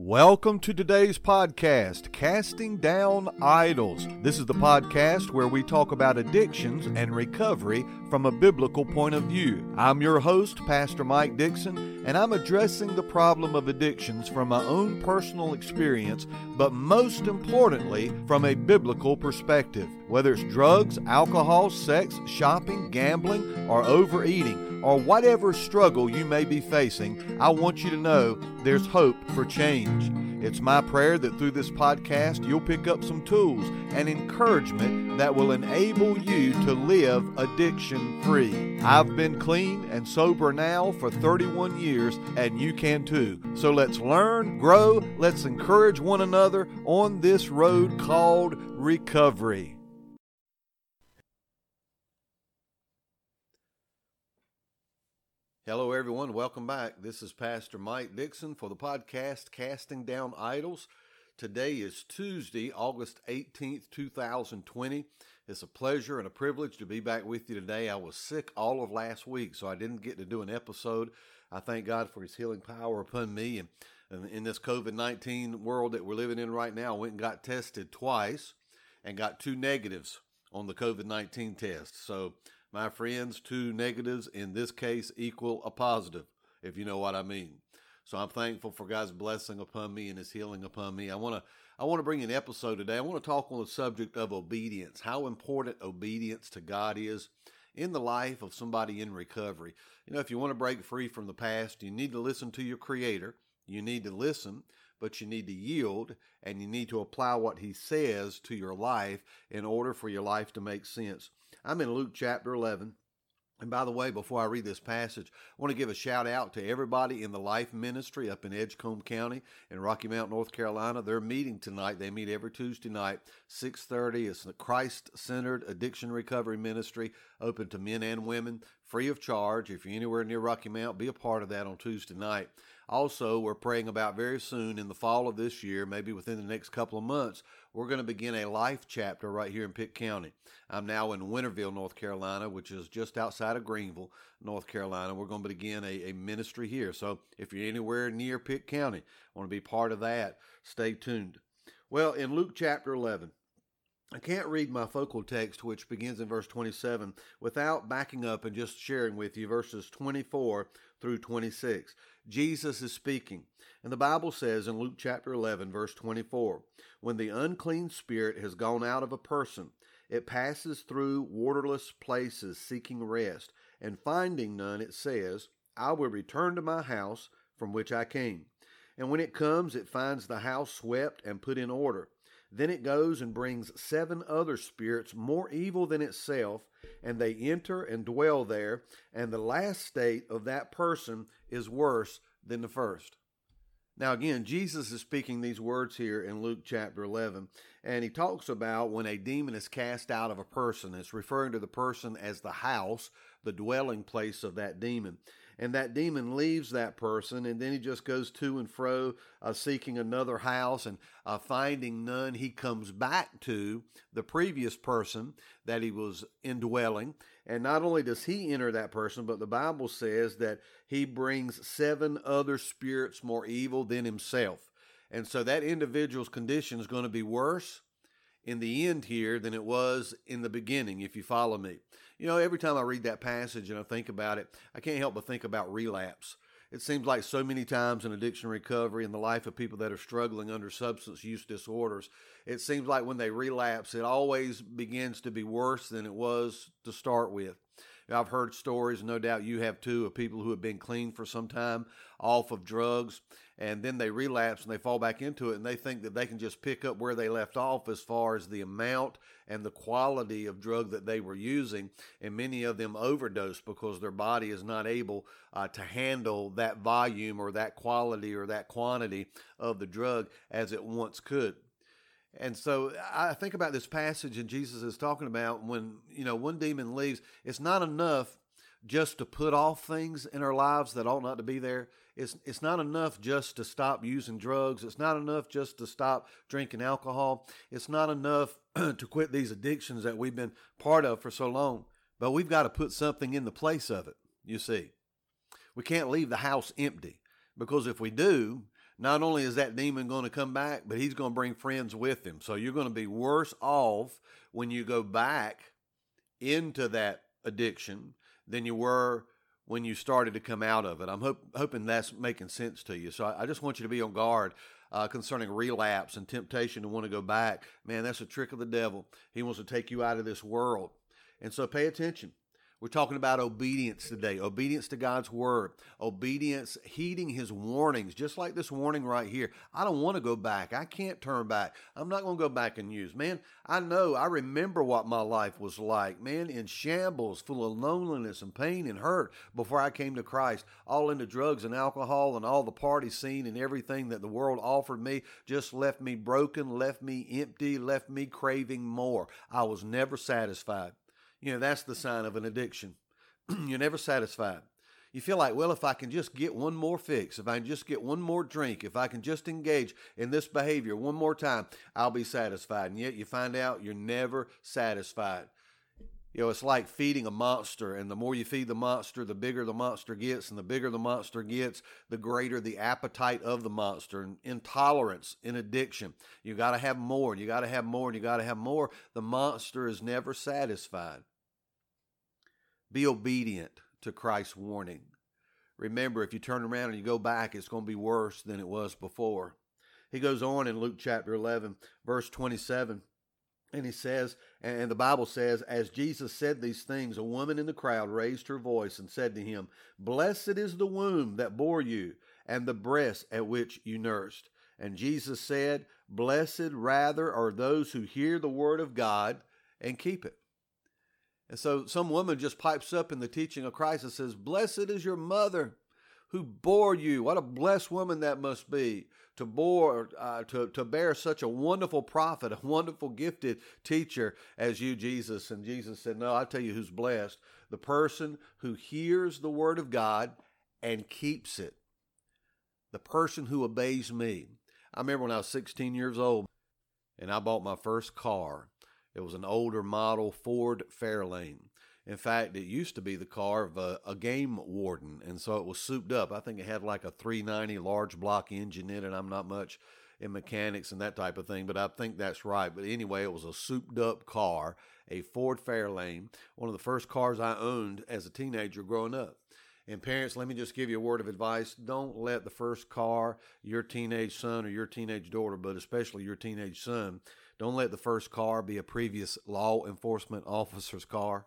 Welcome to today's podcast, Casting Down Idols. This is the podcast where we talk about addictions and recovery from a biblical point of view. I'm your host, Pastor Mike Dixon, and I'm addressing the problem of addictions from my own personal experience, but most importantly, from a biblical perspective. Whether it's drugs, alcohol, sex, shopping, gambling, or overeating, or whatever struggle you may be facing, I want you to know there's hope for change. It's my prayer that through this podcast you'll pick up some tools and encouragement that will enable you to live addiction free. I've been clean and sober now for 31 years, and you can too. So let's learn, grow, let's encourage one another on this road called recovery. Hello, everyone. Welcome back. This is Pastor Mike Dixon for the podcast Casting Down Idols. Today is Tuesday, August 18th, 2020. It's a pleasure and a privilege to be back with you today. I was sick all of last week, so I didn't get to do an episode. I thank God for His healing power upon me. And, in this COVID 19 world that we're living in right now, I went and got tested twice and got two negatives on the COVID 19 test. So my friends, two negatives in this case equal a positive, if you know what I mean. So I'm thankful for God's blessing upon me and his healing upon me. I want to I want to bring an episode today. I want to talk on the subject of obedience, how important obedience to God is in the life of somebody in recovery. You know, if you want to break free from the past, you need to listen to your creator. You need to listen, but you need to yield and you need to apply what he says to your life in order for your life to make sense. I'm in Luke chapter 11. And by the way, before I read this passage, I want to give a shout out to everybody in the Life Ministry up in Edgecombe County in Rocky Mount, North Carolina. They're meeting tonight. They meet every Tuesday night, 6:30. It's the Christ-centered addiction recovery ministry, open to men and women, free of charge. If you're anywhere near Rocky Mount, be a part of that on Tuesday night. Also, we're praying about very soon in the fall of this year, maybe within the next couple of months, we're going to begin a life chapter right here in Pitt County. I'm now in Winterville, North Carolina, which is just outside of Greenville, North Carolina. We're going to begin a, a ministry here. So if you're anywhere near Pitt County, want to be part of that, stay tuned. Well, in Luke chapter 11, I can't read my focal text, which begins in verse 27, without backing up and just sharing with you verses 24 through 26. Jesus is speaking. And the Bible says in Luke chapter 11, verse 24, when the unclean spirit has gone out of a person, it passes through waterless places seeking rest, and finding none, it says, I will return to my house from which I came. And when it comes, it finds the house swept and put in order. Then it goes and brings seven other spirits more evil than itself, and they enter and dwell there. And the last state of that person is worse than the first. Now, again, Jesus is speaking these words here in Luke chapter 11, and he talks about when a demon is cast out of a person. It's referring to the person as the house, the dwelling place of that demon and that demon leaves that person, and then he just goes to and fro, uh, seeking another house, and uh, finding none, he comes back to the previous person that he was indwelling. And not only does he enter that person, but the Bible says that he brings seven other spirits more evil than himself. And so that individual's condition is going to be worse in the end here than it was in the beginning, if you follow me. You know, every time I read that passage and I think about it, I can't help but think about relapse. It seems like so many times in addiction recovery in the life of people that are struggling under substance use disorders, it seems like when they relapse, it always begins to be worse than it was to start with. I've heard stories, no doubt you have too, of people who have been clean for some time off of drugs and then they relapse and they fall back into it and they think that they can just pick up where they left off as far as the amount and the quality of drug that they were using and many of them overdose because their body is not able uh, to handle that volume or that quality or that quantity of the drug as it once could and so I think about this passage and Jesus is talking about when, you know, one demon leaves, it's not enough just to put off things in our lives that ought not to be there. It's, it's not enough just to stop using drugs. It's not enough just to stop drinking alcohol. It's not enough to quit these addictions that we've been part of for so long. But we've got to put something in the place of it, you see. We can't leave the house empty because if we do, not only is that demon going to come back, but he's going to bring friends with him. So you're going to be worse off when you go back into that addiction than you were when you started to come out of it. I'm hope, hoping that's making sense to you. So I, I just want you to be on guard uh, concerning relapse and temptation to want to go back. Man, that's a trick of the devil. He wants to take you out of this world. And so pay attention. We're talking about obedience today, obedience to God's word, obedience, heeding his warnings, just like this warning right here. I don't want to go back. I can't turn back. I'm not going to go back and use. Man, I know, I remember what my life was like, man, in shambles, full of loneliness and pain and hurt before I came to Christ, all into drugs and alcohol and all the party scene and everything that the world offered me just left me broken, left me empty, left me craving more. I was never satisfied. You know, that's the sign of an addiction. You're never satisfied. You feel like, well, if I can just get one more fix, if I can just get one more drink, if I can just engage in this behavior one more time, I'll be satisfied. And yet you find out you're never satisfied. You know, it's like feeding a monster, and the more you feed the monster, the bigger the monster gets, and the bigger the monster gets, the greater the appetite of the monster, and intolerance and addiction. You got to have more, and you got to have more, and you got to have more. The monster is never satisfied. Be obedient to Christ's warning. Remember, if you turn around and you go back, it's going to be worse than it was before. He goes on in Luke chapter 11, verse 27. And he says, and the Bible says, as Jesus said these things, a woman in the crowd raised her voice and said to him, Blessed is the womb that bore you, and the breast at which you nursed. And Jesus said, Blessed rather are those who hear the word of God and keep it. And so some woman just pipes up in the teaching of Christ and says, Blessed is your mother who bore you. What a blessed woman that must be to bore uh, to to bear such a wonderful prophet, a wonderful gifted teacher as you, Jesus. And Jesus said, "No, I tell you, who's blessed the person who hears the word of God and keeps it. The person who obeys me." I remember when I was 16 years old, and I bought my first car. It was an older model Ford Fairlane. In fact, it used to be the car of a, a, game warden, and so it was souped up. I think it had like a 390 large block engine in it. I'm not much in mechanics and that type of thing, but I think that's right. But anyway, it was a souped up car, a Ford Fairlane, one of the first cars I owned as a teenager growing up. And parents, let me just give you a word of advice. Don't let the first car, your teenage son or your teenage daughter, but especially your teenage son, don't let the first car be a previous law enforcement officer's car.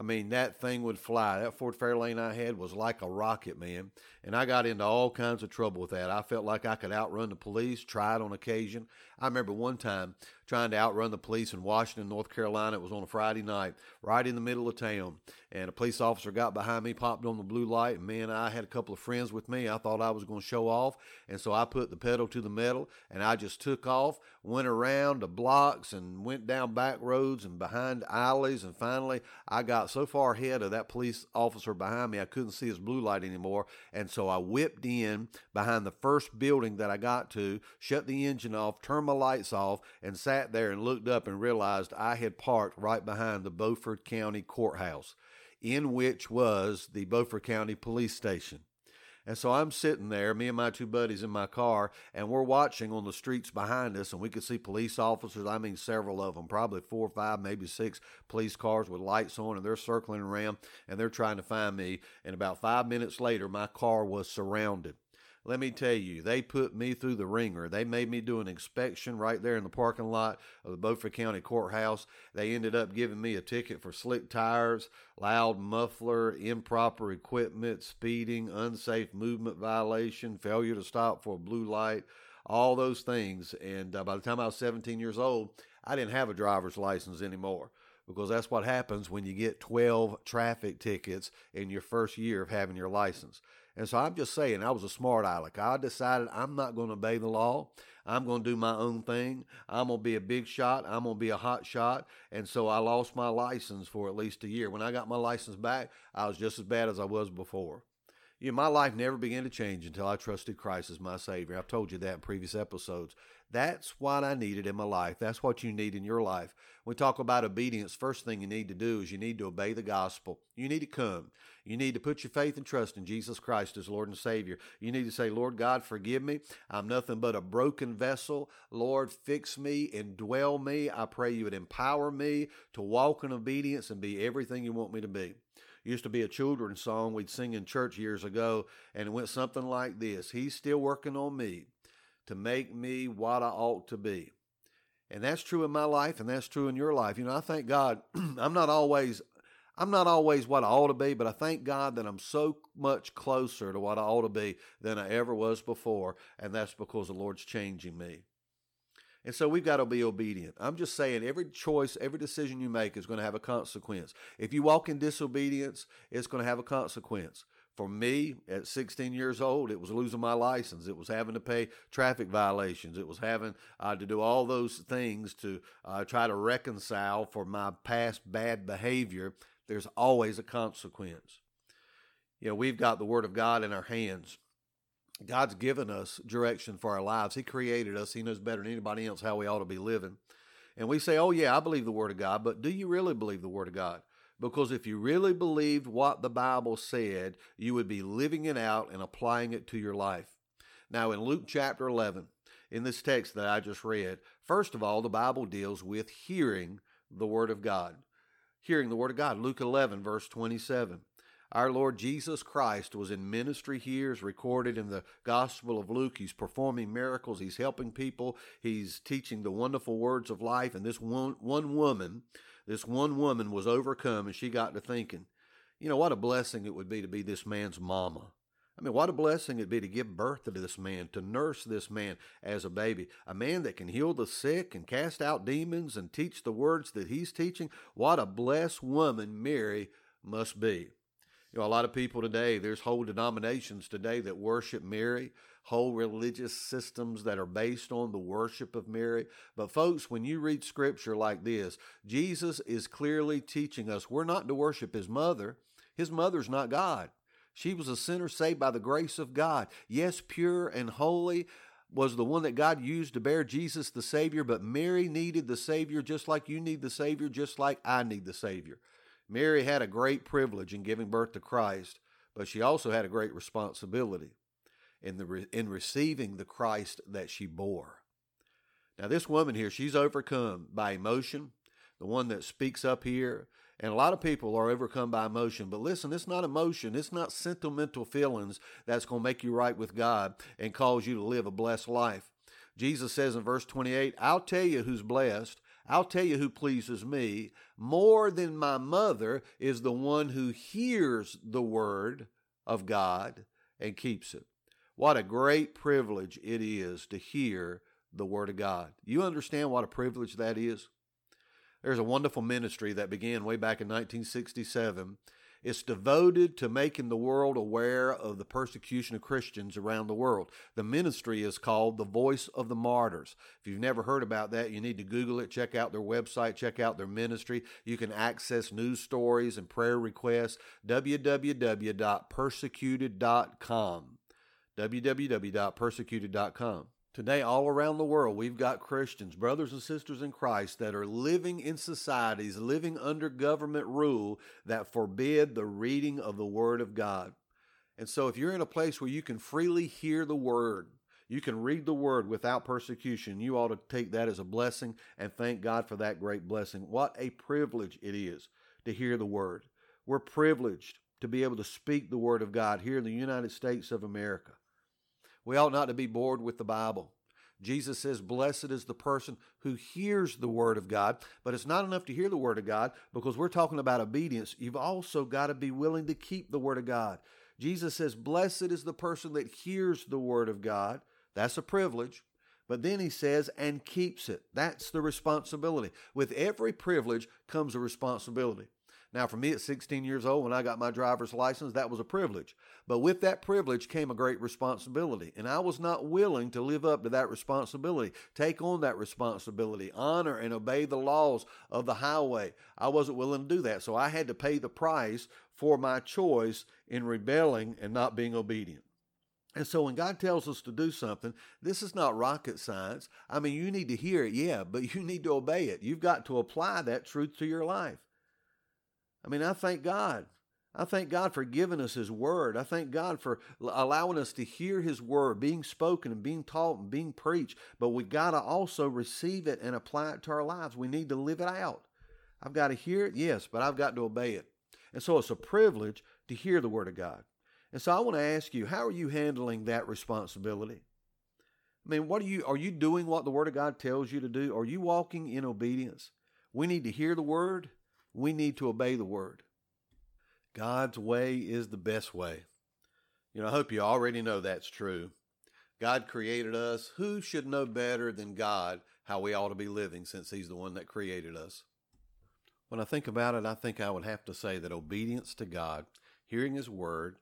I mean, that thing would fly. That Ford Fairlane I had was like a rocket, man. And I got into all kinds of trouble with that. I felt like I could outrun the police, try it on occasion. I remember one time trying to outrun the police in Washington, North Carolina. It was on a Friday night, right in the middle of town. And a police officer got behind me, popped on the blue light, and man, I had a couple of friends with me. I thought I was going to show off. And so I put the pedal to the metal and I just took off, went around the blocks and went down back roads and behind alleys. And finally, I got so far ahead of that police officer behind me, I couldn't see his blue light anymore. And so I whipped in behind the first building that I got to, shut the engine off, turned my lights off, and sat there and looked up and realized I had parked right behind the Beaufort County Courthouse, in which was the Beaufort County Police Station. And so I'm sitting there, me and my two buddies in my car, and we're watching on the streets behind us, and we could see police officers. I mean, several of them, probably four or five, maybe six police cars with lights on, and they're circling around and they're trying to find me. And about five minutes later, my car was surrounded. Let me tell you, they put me through the wringer. They made me do an inspection right there in the parking lot of the Beaufort County Courthouse. They ended up giving me a ticket for slick tires, loud muffler, improper equipment, speeding, unsafe movement violation, failure to stop for a blue light, all those things. And uh, by the time I was 17 years old, I didn't have a driver's license anymore because that's what happens when you get 12 traffic tickets in your first year of having your license. And so I'm just saying, I was a smart aleck. I decided I'm not going to obey the law. I'm going to do my own thing. I'm going to be a big shot. I'm going to be a hot shot. And so I lost my license for at least a year. When I got my license back, I was just as bad as I was before. You know, my life never began to change until I trusted Christ as my Savior. I've told you that in previous episodes. That's what I needed in my life. That's what you need in your life. When we talk about obedience, first thing you need to do is you need to obey the gospel. You need to come. You need to put your faith and trust in Jesus Christ as Lord and Savior. You need to say, Lord God, forgive me. I'm nothing but a broken vessel. Lord, fix me, indwell me. I pray you would empower me to walk in obedience and be everything you want me to be used to be a children's song we'd sing in church years ago, and it went something like this He's still working on me to make me what I ought to be. And that's true in my life and that's true in your life. You know, I thank God I'm not always I'm not always what I ought to be, but I thank God that I'm so much closer to what I ought to be than I ever was before, and that's because the Lord's changing me. And so we've got to be obedient. I'm just saying every choice, every decision you make is going to have a consequence. If you walk in disobedience, it's going to have a consequence. For me, at 16 years old, it was losing my license. It was having to pay traffic violations. It was having uh, to do all those things to uh, try to reconcile for my past bad behavior. There's always a consequence. You know, we've got the Word of God in our hands. God's given us direction for our lives. He created us. He knows better than anybody else how we ought to be living. And we say, oh, yeah, I believe the Word of God, but do you really believe the Word of God? Because if you really believed what the Bible said, you would be living it out and applying it to your life. Now, in Luke chapter 11, in this text that I just read, first of all, the Bible deals with hearing the Word of God. Hearing the Word of God. Luke 11, verse 27. Our Lord Jesus Christ was in ministry here, is recorded in the Gospel of Luke. He's performing miracles, he's helping people, he's teaching the wonderful words of life. And this one, one woman this one woman was overcome and she got to thinking, you know, what a blessing it would be to be this man's mama. I mean, what a blessing it'd be to give birth to this man, to nurse this man as a baby. A man that can heal the sick and cast out demons and teach the words that he's teaching. What a blessed woman Mary must be. You know, a lot of people today, there's whole denominations today that worship Mary, whole religious systems that are based on the worship of Mary. But, folks, when you read scripture like this, Jesus is clearly teaching us we're not to worship his mother. His mother's not God. She was a sinner saved by the grace of God. Yes, pure and holy was the one that God used to bear Jesus the Savior, but Mary needed the Savior just like you need the Savior, just like I need the Savior. Mary had a great privilege in giving birth to Christ, but she also had a great responsibility in the in receiving the Christ that she bore. Now this woman here, she's overcome by emotion, the one that speaks up here, and a lot of people are overcome by emotion. But listen, it's not emotion, it's not sentimental feelings that's going to make you right with God and cause you to live a blessed life. Jesus says in verse 28, I'll tell you who's blessed. I'll tell you who pleases me. More than my mother is the one who hears the word of God and keeps it. What a great privilege it is to hear the word of God. You understand what a privilege that is? There's a wonderful ministry that began way back in 1967 it's devoted to making the world aware of the persecution of Christians around the world. The ministry is called The Voice of the Martyrs. If you've never heard about that, you need to Google it, check out their website, check out their ministry. You can access news stories and prayer requests. www.persecuted.com. www.persecuted.com. Today, all around the world, we've got Christians, brothers and sisters in Christ, that are living in societies, living under government rule that forbid the reading of the Word of God. And so, if you're in a place where you can freely hear the Word, you can read the Word without persecution, you ought to take that as a blessing and thank God for that great blessing. What a privilege it is to hear the Word. We're privileged to be able to speak the Word of God here in the United States of America. We ought not to be bored with the Bible. Jesus says, Blessed is the person who hears the word of God. But it's not enough to hear the word of God because we're talking about obedience. You've also got to be willing to keep the word of God. Jesus says, Blessed is the person that hears the word of God. That's a privilege. But then he says, and keeps it. That's the responsibility. With every privilege comes a responsibility. Now, for me at 16 years old, when I got my driver's license, that was a privilege. But with that privilege came a great responsibility. And I was not willing to live up to that responsibility, take on that responsibility, honor and obey the laws of the highway. I wasn't willing to do that. So I had to pay the price for my choice in rebelling and not being obedient. And so when God tells us to do something, this is not rocket science. I mean, you need to hear it, yeah, but you need to obey it. You've got to apply that truth to your life. I mean, I thank God. I thank God for giving us His Word. I thank God for allowing us to hear His Word being spoken and being taught and being preached. But we got to also receive it and apply it to our lives. We need to live it out. I've got to hear it, yes, but I've got to obey it. And so it's a privilege to hear the Word of God. And so I want to ask you, how are you handling that responsibility? I mean, what are you are you doing what the Word of God tells you to do? Are you walking in obedience? We need to hear the Word we need to obey the word. God's way is the best way. You know, I hope you already know that's true. God created us. Who should know better than God how we ought to be living since He's the one that created us? When I think about it, I think I would have to say that obedience to God, hearing His word,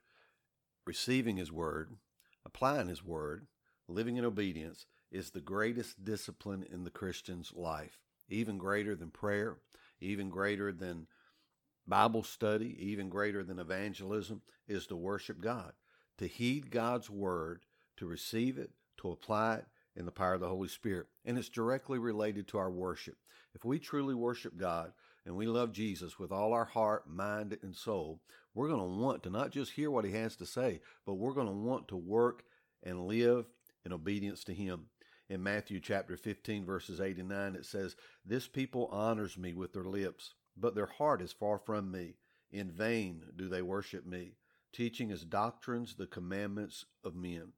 receiving His word, applying His word, living in obedience is the greatest discipline in the Christian's life, even greater than prayer, even greater than Bible study, even greater than evangelism, is to worship God, to heed God's word, to receive it, to apply it in the power of the Holy Spirit. And it's directly related to our worship. If we truly worship God and we love Jesus with all our heart, mind, and soul, we're going to want to not just hear what he has to say, but we're going to want to work and live in obedience to him in Matthew chapter 15, verses 8 and 9, it says, This people honors me with their lips, but their heart is far from me. In vain do they worship me, teaching as doctrines the commandments of men.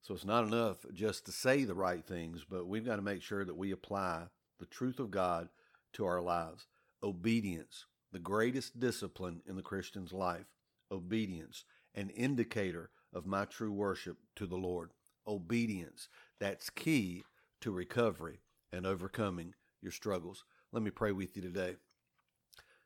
So it's not enough just to say the right things, but we've got to make sure that we apply the truth of God to our lives. Obedience, the greatest discipline in the Christian's life. Obedience, an indicator of my true worship to the Lord. Obedience, that's key to recovery and overcoming your struggles. Let me pray with you today.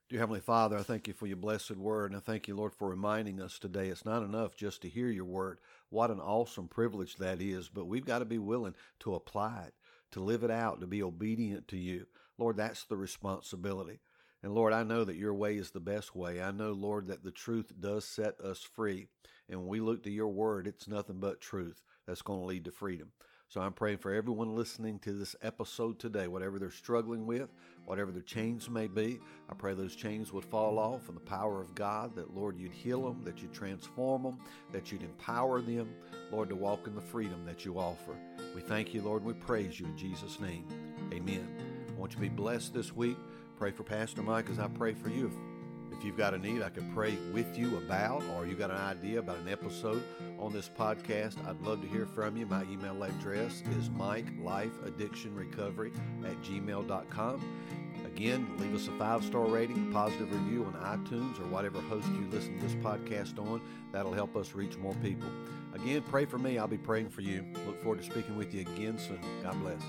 Dear Heavenly Father, I thank you for your blessed word, and I thank you, Lord, for reminding us today it's not enough just to hear your word. What an awesome privilege that is, but we've got to be willing to apply it, to live it out, to be obedient to you. Lord, that's the responsibility. And Lord, I know that your way is the best way. I know, Lord, that the truth does set us free. And when we look to your word, it's nothing but truth that's going to lead to freedom. So I'm praying for everyone listening to this episode today, whatever they're struggling with, whatever their chains may be. I pray those chains would fall off and the power of God, that Lord, you'd heal them, that you'd transform them, that you'd empower them, Lord, to walk in the freedom that you offer. We thank you, Lord, and we praise you in Jesus' name. Amen. I want you to be blessed this week. Pray for Pastor Mike as I pray for you. If you've got a need I could pray with you about, or you got an idea about an episode on this podcast, I'd love to hear from you. My email address is mikelifeaddictionrecovery at gmail.com. Again, leave us a five star rating, positive review on iTunes or whatever host you listen to this podcast on. That'll help us reach more people. Again, pray for me. I'll be praying for you. Look forward to speaking with you again soon. God bless.